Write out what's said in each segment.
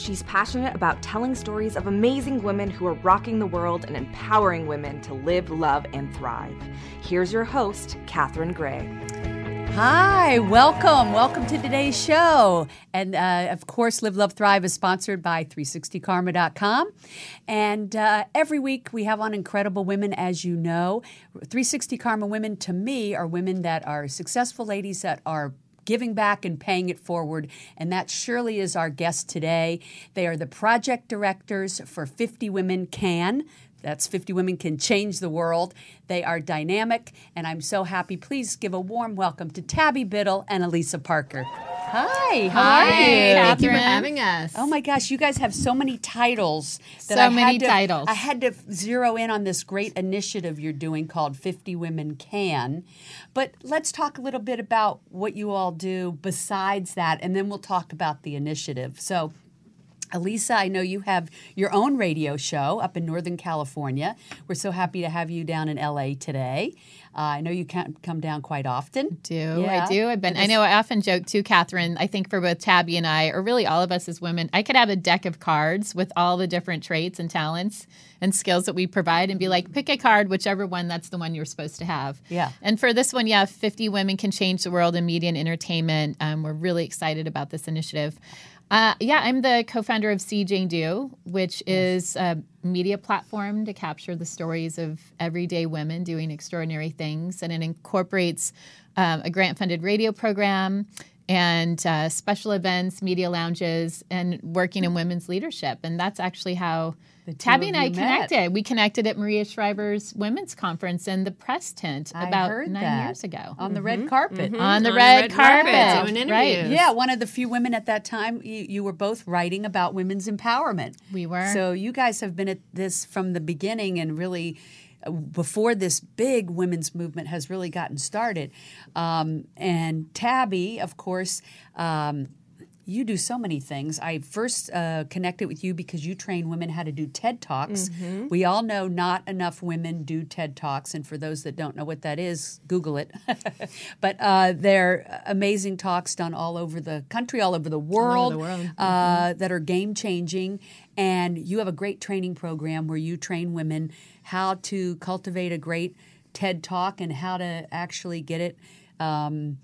she's passionate about telling stories of amazing women who are rocking the world and empowering women to live, love, and thrive. Here's your host, Catherine Gray. Hi, welcome. Welcome to today's show. And uh, of course, Live, Love, Thrive is sponsored by 360karma.com. And uh, every week we have on incredible women, as you know. 360 Karma women, to me, are women that are successful ladies that are giving back and paying it forward. And that surely is our guest today. They are the project directors for 50 Women Can. That's 50 Women Can Change the World. They are dynamic, and I'm so happy. Please give a warm welcome to Tabby Biddle and Elisa Parker. Hi, how Hi, are you? Thank you for having us. Oh my gosh, you guys have so many titles. That So I many had to, titles. I had to zero in on this great initiative you're doing called 50 Women Can. But let's talk a little bit about what you all do besides that, and then we'll talk about the initiative. So, Elisa, I know you have your own radio show up in Northern California. We're so happy to have you down in LA today. Uh, I know you can't come down quite often. do Yeah. I do? I've been. I know. I often joke too, Catherine. I think for both Tabby and I, or really all of us as women, I could have a deck of cards with all the different traits and talents and skills that we provide, and be like, pick a card, whichever one. That's the one you're supposed to have. Yeah. And for this one, yeah, 50 women can change the world in media and entertainment. Um, we're really excited about this initiative. Uh, yeah, I'm the co-founder of See Jane Do, which is a media platform to capture the stories of everyday women doing extraordinary things, and it incorporates um, a grant-funded radio program and uh, special events, media lounges, and working in women's leadership. And that's actually how Tabby and I you met. connected. We connected at Maria Shriver's women's conference in the press tent I about nine that. years ago. On the red carpet. On the On the red, red carpet, carpet, doing right? Yeah, one of the few women at that time. You, you were both writing about women's empowerment. We were. So you guys have been at this from the beginning and really before this big women's movement has really gotten started. Um, and Tabby, of course. Um, you do so many things. I first uh, connected with you because you train women how to do TED Talks. We all know not enough women do TED Talks, and for those that don't know what that is, Google it. but uh, they're amazing talks done all over the country, all over the world, the world. Uh, that are game changing. And you have a great training program where you train women how to cultivate a great TED Talk and how to actually get it. Um,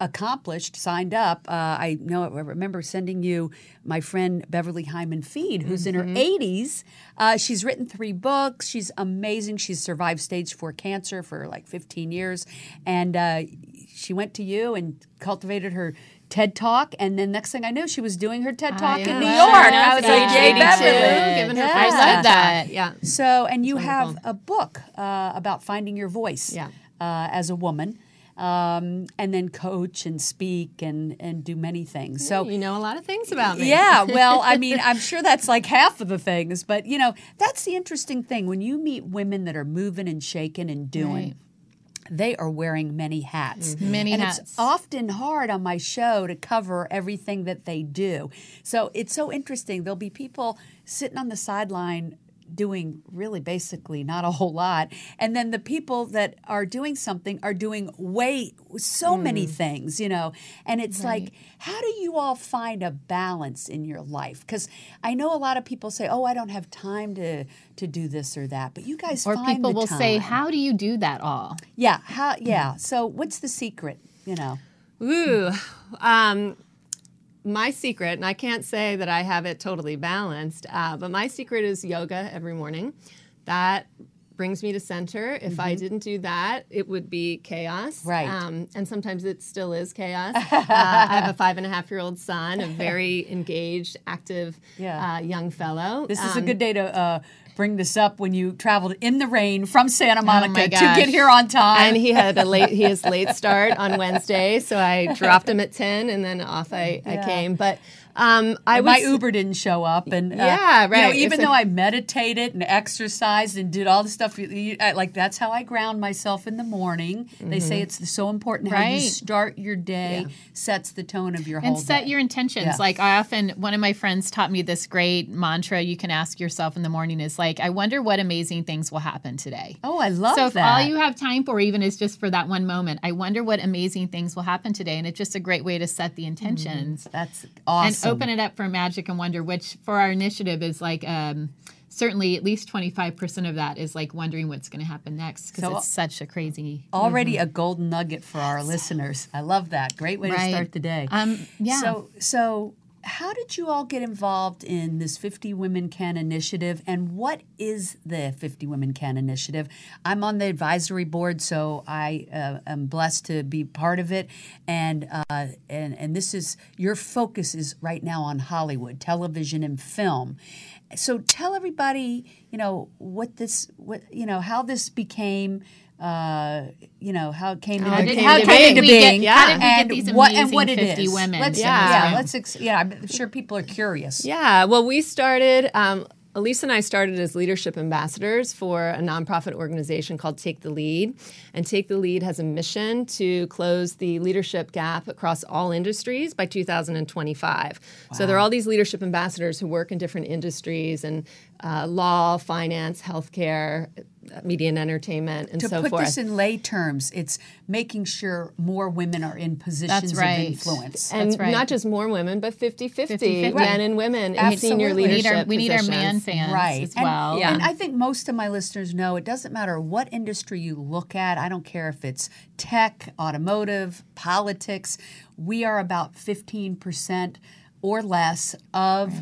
accomplished, signed up. Uh, I know. I remember sending you my friend Beverly Hyman Fead, who's in her 80s. Uh, she's written three books. She's amazing. She's survived stage four cancer for like 15 years, and uh, she went to you and cultivated her. TED Talk, and then next thing I knew, she was doing her TED Talk in New. York. Sure I was like, yeah. "Yay, 82, Beverly!" Yeah. I love that. Yeah. So, and you have a book uh, about finding your voice Yeah. uh, as a woman, um, and then coach and speak and, and do many things. So, you know a lot of things about me. yeah, well, I mean, I'm sure that's like half of the things, but you know, that's the interesting thing. When you meet women that are moving and shaking and doing, Right. they are wearing many hats. Many and hats. it's often hard on my show to cover everything that they do. So it's so interesting. There'll be people sitting on the sideline doing really basically not a whole lot and then the people that are doing something are doing way so many things you know and it's like how do you all find a balance in your life because i know a lot of people say oh i don't have time to to do this or that but you guys Or find people the will say, "How do you do that all?" Yeah, how yeah. So what's the secret, you know? Ooh. Um, my secret, and I can't say that I have it totally balanced, uh, but my secret is yoga every morning. That brings me to center. If I didn't do that, it would be chaos. Mm-hmm. Right. Um, and sometimes it still is chaos. uh, I have a five and a half year old son, a very engaged, active Yeah. uh, young fellow. This is a Um, good day to uh, bring this up when you traveled in the rain from Santa oh Monica my to get here on time. and he had a late he has late start on Wednesday, so I dropped him at ten, and then off I, I Yeah. came. But um, I my was Uber didn't show up, and uh, Yeah, you know, right. even It's a- though I meditated and exercised and did all the stuff, you, you, I, like that's how I ground myself in the morning. They say it's so important how you start your day sets the tone of your whole and set day. your intentions. Yeah. Like I often, one of my friends taught me this great mantra you can ask yourself in the morning is like, I wonder what amazing things will happen today. Oh, I love that. so if all you have time for even is just for that one moment, I wonder what amazing things will happen today. And it's just a great way to set the intentions That's awesome. and open it up for magic and wonder, which for our initiative is like um, certainly at least 25% of that is like wondering what's going to happen next because So- it's such a crazy. Already a golden nugget for our listeners. I love that. Great way to start the day. Um, yeah. So, so how did you all get involved in this 50 Women Can initiative, and what is the 50 Women Can initiative? I'm on the advisory board, so I uh, am blessed to be part of it. And uh, and and this is your focus is right now on Hollywood, television, and film. So tell everybody, you know, what this, what you know, how this became. Uh, you know how it came How into it came how to being. get- how did we get and these what and what it 50 is. women Let's, to yeah, let's ex- yeah. I'm sure people are curious. Yeah, well, we started, um, Elisa and I started as leadership ambassadors for a nonprofit organization called Take the Lead. And Take the Lead has a mission to close the leadership gap across all industries by 2025. So there are all these leadership ambassadors who work in different industries and uh, law, finance, healthcare, media and entertainment, and To so put this in lay terms, it's making sure more women are in positions right. of influence. and That's right. not just more women, but 50 50 50-50. men and women in senior Absolutely. we need leadership our, we need our man fans right as And- well. Yeah. and I think most of my listeners know it doesn't matter what industry you look at. I don't care if it's tech, automotive, politics. We are about fifteen percent or less of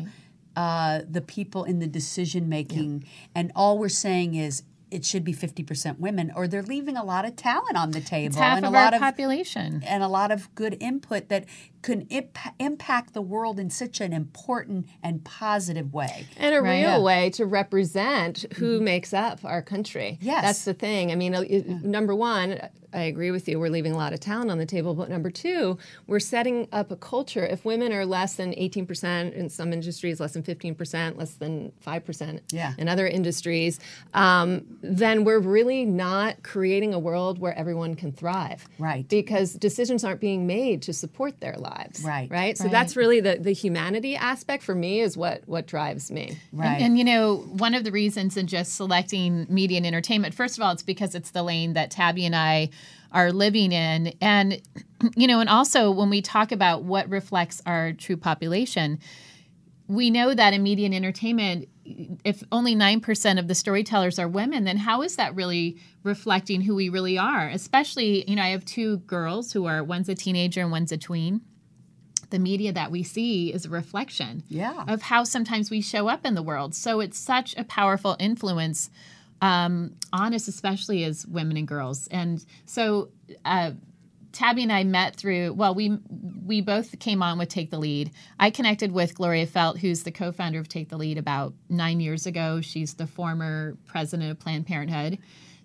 uh, the people in the decision making, and all we're saying is. It should be fifty percent women, or they're leaving a lot of talent on the table It's half and of a lot our of population. and a lot of good input that can imp- impact the world in such an important and positive way. and a Right. real Yeah. way to represent who makes up our country. Yes. That's the thing. I mean, uh, it- number one, I agree with you, we're leaving a lot of talent on the table. But number two, we're setting up a culture. If women are less than 18%, in some industries, less than 15%, less than 5% Yeah. in other industries, um, then we're really not creating a world where everyone can thrive. Right. Because decisions aren't being made to support their lives. Right. Right. So Right. that's really the, the humanity aspect for me is what, what drives me. Right. And, and you know, one of the reasons in just selecting media and entertainment, first of all, it's because it's the lane that Tabby and I are living in. And, you know, and also when we talk about what reflects our true population, we know that in media and entertainment, if only 9% of the storytellers are women, then how is that really reflecting who we really are? Especially, you know, I have two girls who are one's a teenager and one's a tween. The media that we see is a reflection Yeah. of how sometimes we show up in the world. So it's such a powerful influence um, on us, especially as women and girls. And so uh, Tabby and I met through. Well, we we both came on with Take the Lead. I connected with Gloria Feldt, who's the co-founder of Take the Lead, about nine years ago. She's the former president of Planned Parenthood.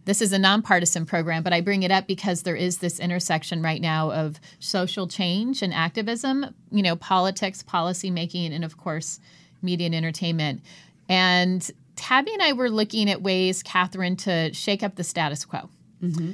This is a nonpartisan program, but I bring it up because there is this intersection right now of social change and activism, you know, politics, policy making, and of course, media and entertainment. And Tabby and I were looking at ways, Catherine, to shake up the status quo. Mm-hmm.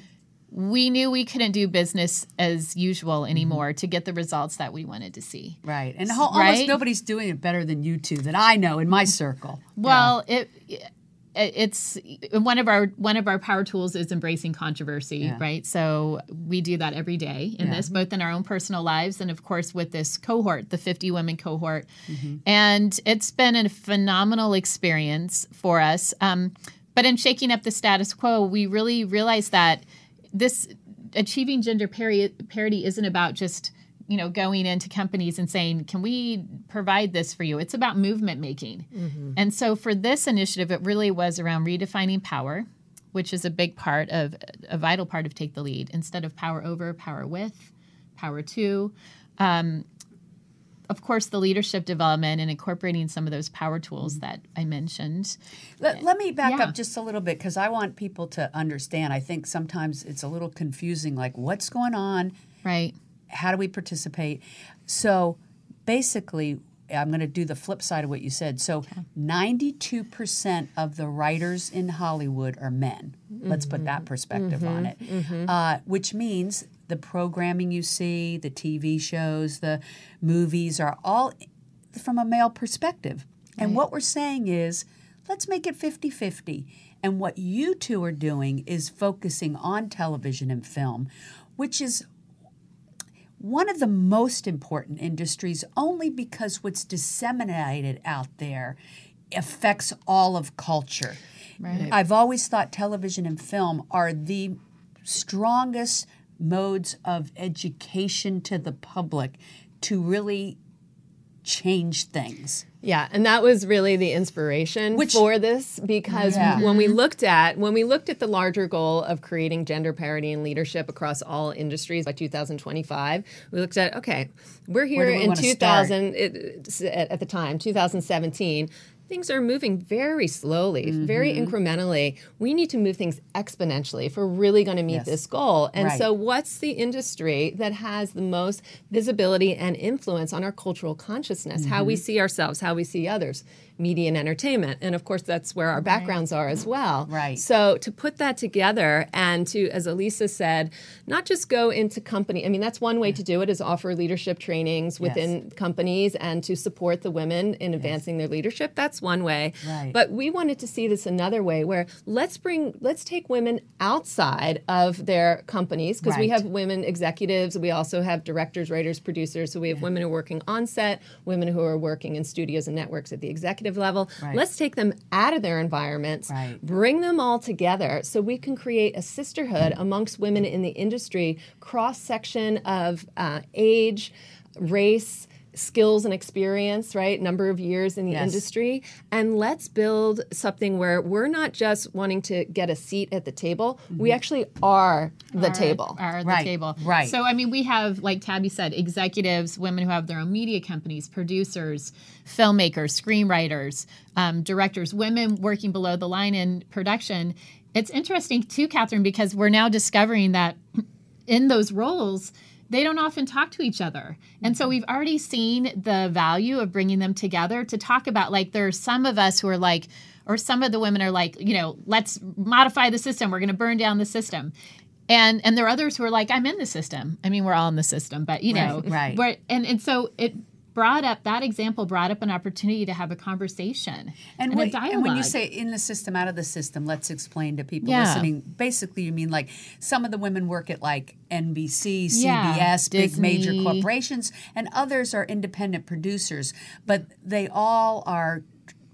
We knew we couldn't do business as usual mm-hmm. anymore to get the results that we wanted to see. Right. And almost Right? nobody's doing it better than you two that I know in my circle. Well, it, it it's one of our one of our power tools is embracing controversy, Yeah. right? So we do that every day in Yeah. this, both in our own personal lives and of course with this cohort, the 50 women cohort. Mm-hmm. And it's been a phenomenal experience for us. Um, but in shaking up the status quo, we really realized that this achieving gender parity isn't about just you know going into companies and saying can we provide this for you it's about movement making and so for this initiative it really was around redefining power which is a big part of a vital part of take the lead instead of power over power with power to um, of course the leadership development and incorporating some of those power tools that i mentioned Let, let me back Yeah. up just a little bit because I want people to understand. I think sometimes it's a little confusing like, what's going on? right How do we participate? So basically, I'm going to do the flip side of what you said. So 92% of the writers in Hollywood are men. Let's put that mm-hmm. perspective on mm-hmm. it. Mm-hmm. Uh, which means the programming you see, the TV shows, the movies are all from a male perspective. And what we're saying is, let's make it 50 50. And what you two are doing is focusing on television and film, which is one of the most important industries only because what's disseminated out there affects all of culture. Right. I've always thought television and film are the strongest modes of education to the public to really change things. Yeah, and that was really the inspiration Which- for this because Yeah. when we mm-hmm. looked at when we looked at the larger goal of creating gender parity and leadership across all industries by 2025, we looked at okay, we're here we in 2000 it, at, at the time 2017. Things are moving very slowly, very Mm-hmm. incrementally. We need to move things exponentially if we're really going to meet Yes. this goal. And Right. so, what's the industry that has the most visibility and influence on our cultural consciousness, how Mm-hmm. we see ourselves, how we see others? Media and entertainment. And of course, that's where our backgrounds are as well. Right. So, to put that together and to, as Elisa said, not just go into company, I mean, that's one way to do it is offer leadership trainings within companies and to support the women in advancing their leadership. That's one way. Right. But we wanted to see this another way where let's bring, let's take women outside of their companies because we have women executives. We also have directors, writers, producers. So we have women who are working on set, women who are working in studios and networks at the executive level. Right. Let's take them out of their environments, Right. bring them all together so we can create a sisterhood amongst women in the industry, cross section of uh, age, race. Skills and experience, right? Number of years in the Yes. industry. And let's build something where we're not just wanting to get a seat at the table, we actually are the are- table. are the Right, table. right. So I mean, we have like Tabby said, executives, women who have their own media companies, producers, filmmakers, screenwriters, um, directors, women working below the line in production. It's interesting too, Catherine, because we're now discovering that in those roles. They don't often talk to each other. And so mm-hmm. we've already seen the value of bringing them together to talk about like there are some of us who are like or some of the women are like, you know, let's modify the system. We're going to burn down the system. And and there are others who are like, I'm in the system. I mean, we're all in the system, but you know, Right, right. and and so it brought up that example brought up an opportunity to have a conversation and, what- a dialogue. and when you say in the system, out of the system, let's explain to people Yeah. listening. Basically, you mean like some of the women work at like NBC, Yeah, CBS, big major corporations, and others are independent producers, but they all are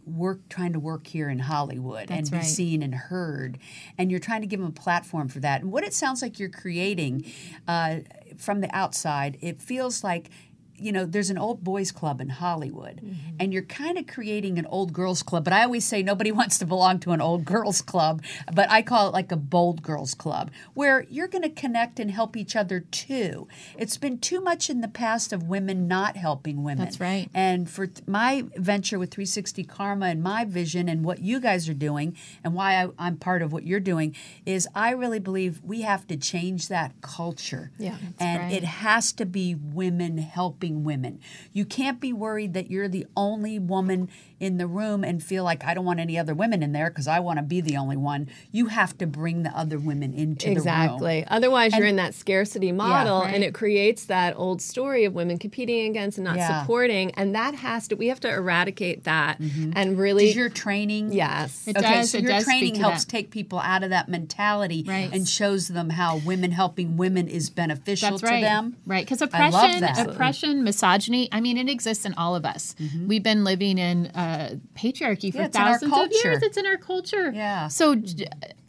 work trying to work here in Hollywood and be right. seen and heard and you're trying to give them a platform for that and what it sounds like you're creating uh, from the outside it feels like you know, there's an old boys club in Hollywood, Mm-hmm. and you're kind of creating an old girls club. But I always say nobody wants to belong to an old girls club, but I call it like a bold girls club, where you're going to connect and help each other too. It's been too much in the past of women not helping women. That's right. And for th- my venture with 360 Karma and my vision and what you guys are doing, and why I, I'm part of what you're doing, is I really believe we have to change that culture. Yeah, and right. it has to be women helping women. You can't be worried that you're the only woman in the room and feel like I don't want any other women in there because I want to be the only one. You have to bring the other women into the room. Exactly. Otherwise, you're in that scarcity model, right. and it creates that old story of women competing against and not Yeah. supporting. And that has to, we have to eradicate that and really. Does your training? yes. It okay, does- so it your does training helps that. take people out of that mentality Right. and shows them how women helping women is beneficial That's to right. them. Right. Because oppression, oppression, misogyny, I mean, it exists in all of us. We've been living in uh, patriarchy for Yeah, it's in our thousands of years. It's in our culture. Yeah. So j-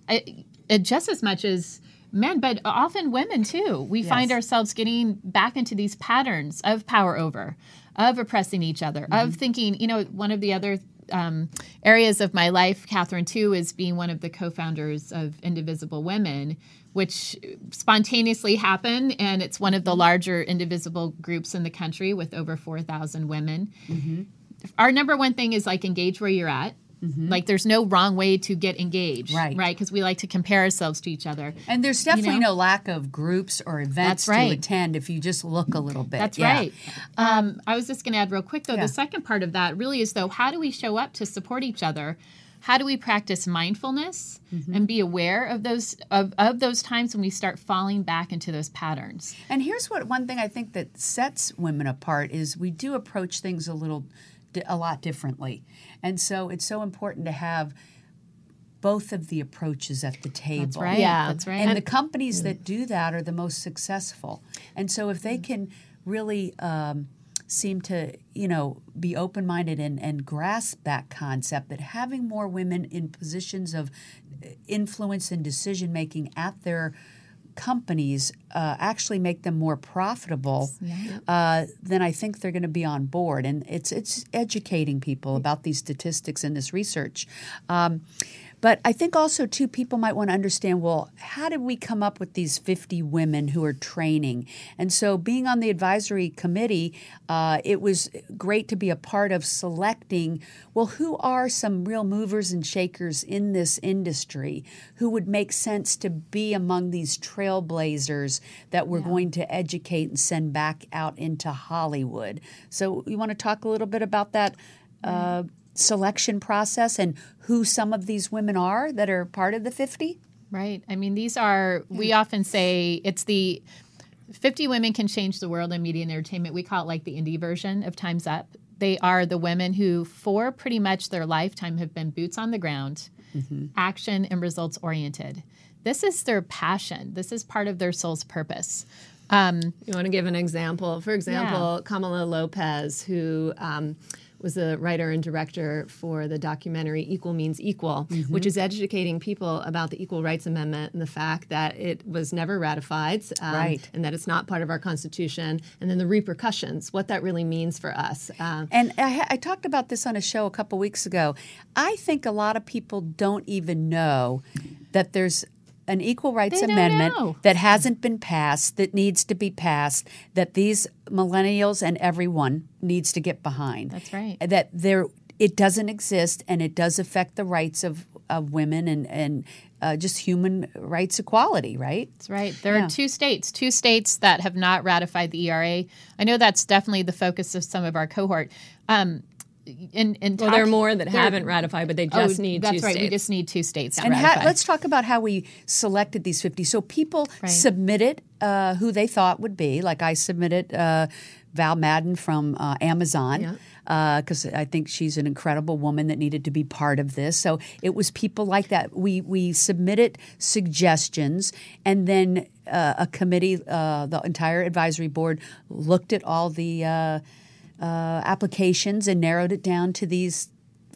I- it just as much as men, but often women too. We find ourselves getting back into these patterns of power over, of oppressing each other, Mm-hmm. of thinking, you know, one of the other um, areas of my life, Catherine, too, is being one of the co founders of Indivisible Women, which spontaneously happened. And it's one of the larger indivisible groups in the country with over 4,000 women. Our number one thing is like engage where you're at. Like there's no wrong way to get engaged, Right. Right, because we like to compare ourselves to each other. And there's definitely know? no lack of groups or events right. to attend if you just look a little bit. That's Yeah. right. Um, I was just going to add real quick though. Yeah. The second part of that really is though, how do we show up to support each other? How do we practice mindfulness Mm-hmm. and be aware of those of, of those times when we start falling back into those patterns? And here's what one thing I think that sets women apart is we do approach things a little a lot differently. And so it's so important to have both of the approaches at the table. That's right. Yeah. That's right. And the companies that do that are the most successful. And so if they can really um, seem to, you know, be open minded and, and grasp that concept that having more women in positions of uh, influence and decision making at their companies uh, actually make them more profitable, uh, then I think they're going to be on board. And it's it's educating people about these statistics and this research. Um, but I think also too people might want to understand well how did we come up with these 50 women who are training? And so being on the advisory committee uh, it was great to be a part of selecting well who are some real movers and shakers in this industry who would make sense to be among these trailblazers that we're going to educate and send back out into Hollywood. So you want to talk a little bit about that uh, selection process and who some of these women are that are part of the 50? Right. I mean, these are, we often say it's the 50 women can change the world in media and entertainment. We call it like the indie version of Time's Up. They are the women who, for pretty much their lifetime, have been boots on the ground, action and results oriented. This is their passion, this is part of their soul's purpose. Um, You want to give an example? For example, Kamala Lopez, who um, was the writer and director for the documentary Equal Means Equal, which is educating people about the Equal Rights Amendment and the fact that it was never ratified um, Right. and that it's not part of our Constitution, and then the repercussions, what that really means for us. Um, And I, I talked about this on a show a couple weeks ago. I think a lot of people don't even know that there's an equal rights They amendment that hasn't been passed, that needs to be passed, that these millennials and everyone needs to get behind. That's right. That there, it doesn't exist, and it does affect the rights of, of women and and uh, just human rights equality. Right? That's right. There Yeah. are two states, two states that have not ratified the ERA. I know that's definitely the focus of some of our cohort. Um, in, in well, there are more that haven't ratified, but they Oh, just need That's right. We just need two states to And ha- let's talk about how we selected these 50. So people Right. submitted uh, who they thought would be. Like I submitted uh, Val Madden from uh, Amazon because I think she's an incredible woman that needed to be part of this. So it was people like that. We we submitted suggestions, and then uh, a committee, uh, the entire advisory board, looked at all the uh, applications and narrowed it down to these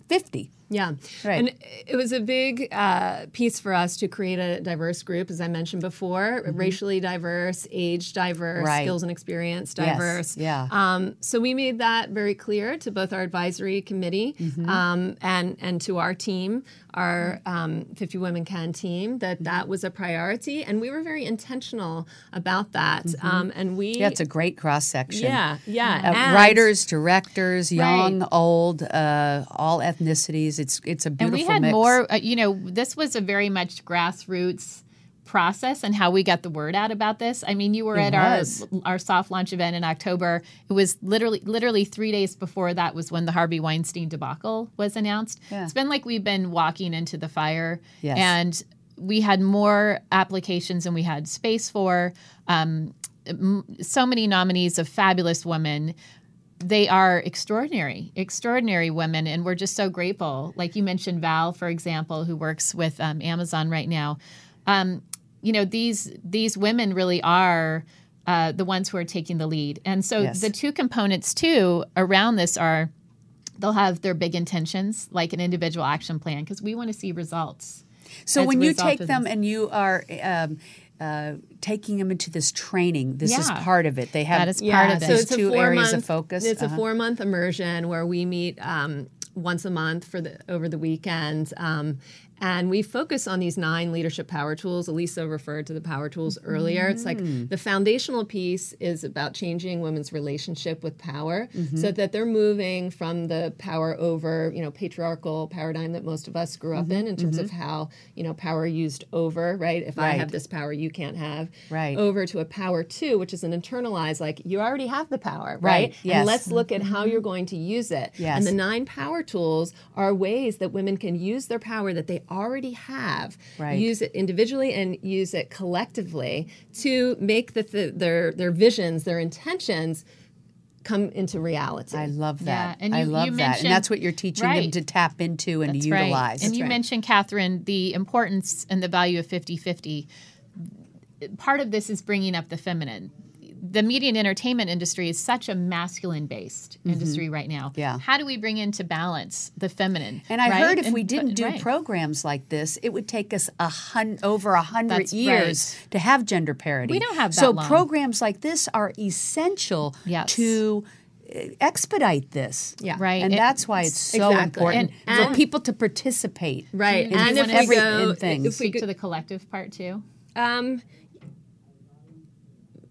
50. Yeah. Right. And it was a big uh, piece for us to create a diverse group, as I mentioned before, racially diverse, age diverse, Mm-hmm. Right. skills and experience Yes, diverse. yeah. Um, so we made that very clear to both our advisory committee Mm-hmm. um, and, and to our team, our um, 50 Women Can team, that Mm-hmm. that was a priority. And we were very intentional about that. Um, and we. Mm-hmm. Yeah, it's a great cross section. Yeah, yeah. Uh, writers, directors, young, Right. old, uh, all ethnicities. It's it's a beautiful. and we had mix. more uh, you know this was a very much grassroots process and how we got the word out about this i mean you were It at was. our our soft launch event in october it was literally literally three days before that was when the harvey weinstein debacle was announced Yeah. it's been like we've been walking into the fire Yes. and we had more applications than we had space for um, m- so many nominees of fabulous women they are extraordinary, extraordinary women, and we're just so grateful. Like you mentioned, Val, for example, who works with um, Amazon right now. Um, you know, these these women really are uh, the ones who are taking the lead, and so Yes. the two components too around this are they'll have their big intentions, like an individual action plan, because we want to see results. so when you take them this. and you are um, uh, taking them into this training, this is part of it. They have That is part of these it. So it's a two four areas month, of focus. It's Uh-huh. a four month immersion where we meet um, once a month for the over the weekend. Um, and we focus on these nine leadership power tools. Elisa referred to the power tools earlier. It's like Mm. the foundational piece is about changing women's relationship with power Mm-hmm. so that they're moving from the power over, you know, patriarchal paradigm that most of us grew Mm-hmm. up in in terms of how, you know, power used over, right? If I have this power, you can't have. Right. Over to a power two, which is an internalized, like you already have the power, Right, right? yes. And let's look at how you're going to use it. Yes. And the nine power tools are ways that women can use their power that they already have, Right. use it individually and use it collectively to make the, th- their their visions, their intentions come into reality. I love that. Yeah, and I love you that. And that's what you're teaching them to tap into and That's utilize. Right. And you right. mentioned, Catherine, the importance and the value of 50 50. Part of this is bringing up the feminine. The media and entertainment industry is such a masculine based industry right now. Mm-hmm. Yeah. How do we bring into balance the feminine? And I right? heard if And- we didn't but- do right. programs like this, it would take us a hun- over a hundred That's years to have gender parity. We don't have so long. programs like this are essential Yes. to uh, expedite this. Yeah. Right. and It- that's why it's so Exactly. important And- for people to participate. right. in And if wanna we every go, things. if we speak go, to the collective part too. Um,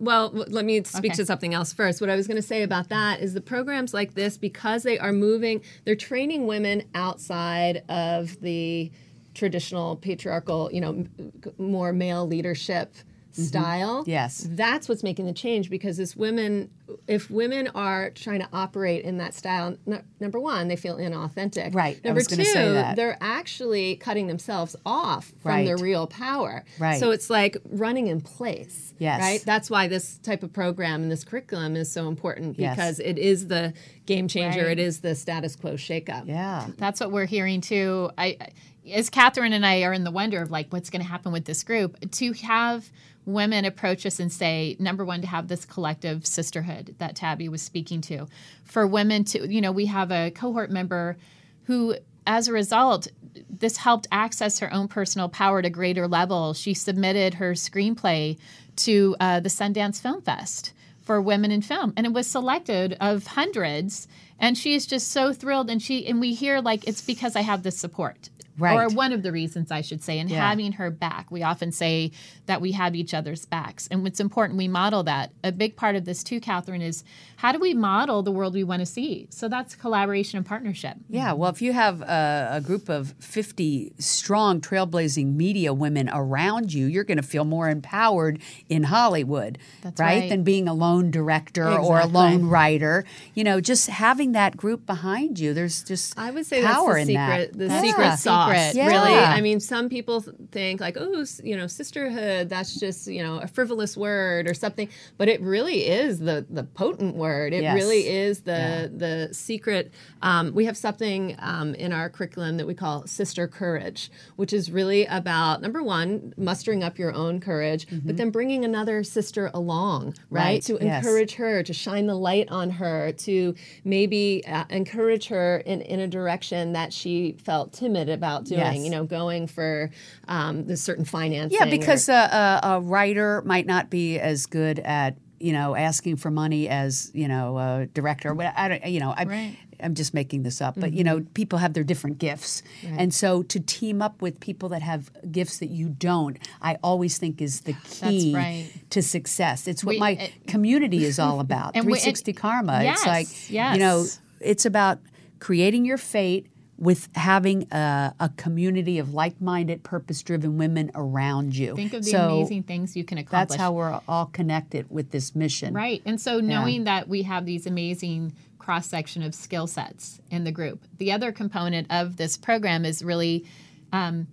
well, let me speak Okay. to something else first. What I was going to say about that is the programs like this, because they are moving, they're training women outside of the traditional patriarchal, you know, m- more male leadership Mm-hmm. style. Yes. That's what's making the change because as women, if women are trying to operate in that style, n- number one, they feel inauthentic. Right. I Number was two, say that. they're actually cutting themselves off from Right. their real power. Right. So it's like running in place. Yes. Right. That's why this type of program and this curriculum is so important Yes. because it is the game changer. Right. It is the status quo shakeup. Yeah. That's what we're hearing too. I, as Catherine and I are in the wonder of like what's going to happen with this group, to have women approach us and say, number one, to have this collective sisterhood that Tabby was speaking to, for women to, you know, we have a cohort member who, as a result, this helped access her own personal power a greater level. She submitted her screenplay to uh, the Sundance Film Fest for women in film and it was selected of hundreds and she is just so thrilled and she and we hear like it's because i have this support Right. or one of the reasons i should say and Yeah. having her back we often say that we have each other's backs and it's important we model that a big part of this too catherine is how do we model the world we want to see so that's collaboration and partnership Yeah, well, if you have a, a group of 50 strong, trailblazing media women around you, you're going to feel more empowered in Hollywood, That's right? right. Than being a lone director or a lone writer. You know, just having that group behind you, there's just I would say power that's in the secret, that. the Yeah. secret sauce. Secret. Yeah. Really, I mean, some people think like, oh, you know, sisterhood. That's just you know a frivolous word or something, but it really is the the potent word. It Yes. really is the Yeah. the secret. Um, we have something um, in our curriculum that we call sister courage, which is really about number one, mustering up your own courage, but then bringing another sister along, right, Right, to yes. encourage her, to shine the light on her, to maybe uh, encourage her in, in a direction that she felt timid about doing, Yes. you know, going for um, this certain financing. Yeah, or- because a, a, a writer might not be as good at you know asking for money as you know a director. I don't, you know, I, Right. I'm just making this up. But you know, mm-hmm. people have their different gifts, and so to team up with people that have gifts that you don't, I always think is the key right. to success. It's what We- my it- community is all about. And we- 360 Karma. Yes, it's like yes. you know, it's about creating your fate with having a, a community of like-minded, purpose-driven women around you. think of the So amazing things you can accomplish That's how we're all connected with this mission. Right. And so knowing that we have these amazing cross section of skill sets in the group. The other component of this program is really um,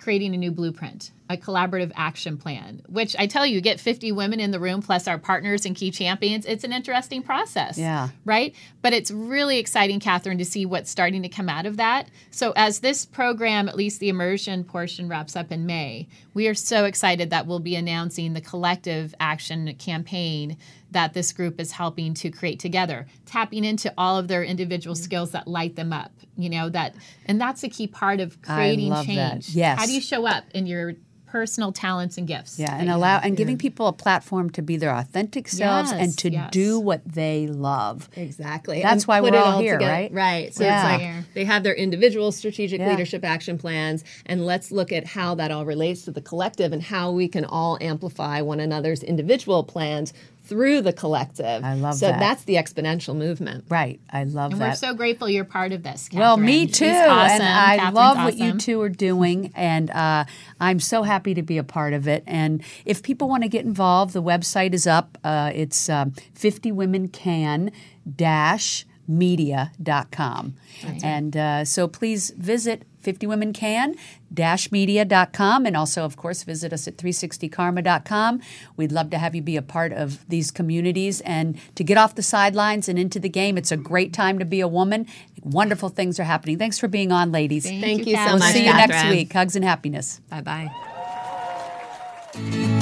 creating a new blueprint, a collaborative action plan, which I tell you, get 50 women in the room plus our partners and key champions. It's an interesting process. Yeah. Right. But it's really exciting, Catherine, to see what's starting to come out of that. So, as this program, at least the immersion portion, wraps up in May, we are so excited that we'll be announcing the collective action campaign that this group is helping to create together, tapping into all of their individual skills that light them up. You know, that, and that's a key part of creating love that. change. Yes. How do you show up in your personal talents and gifts? Yeah, and allow have? and giving people a platform to be their authentic selves and to yes. do what they love. Exactly. That's And why we're it all here, together. right? Right. So Yeah. it's like they have their individual strategic Yeah. leadership action plans, and let's look at how that all relates to the collective and how we can all amplify one another's individual plans through the collective. I love so that. that's the exponential movement. Right. I love And that. we're so grateful you're part of this. Well, me It's too. awesome. And I Catherine's love what you two are doing. And uh, I'm so happy to be a part of it. And if people want to get involved, the website is up. Uh, it's um, 50womencan dash media.com. And uh, so please visit 50womencan media.com and also of course visit us at 360karma.com we'd love to have you be a part of these communities and to get off the sidelines and into the game. It's a great time to be a woman. Wonderful things are happening. Thanks for being on ladies. Thank you so Kat. we'll see you next week. Hugs and happiness. Bye bye.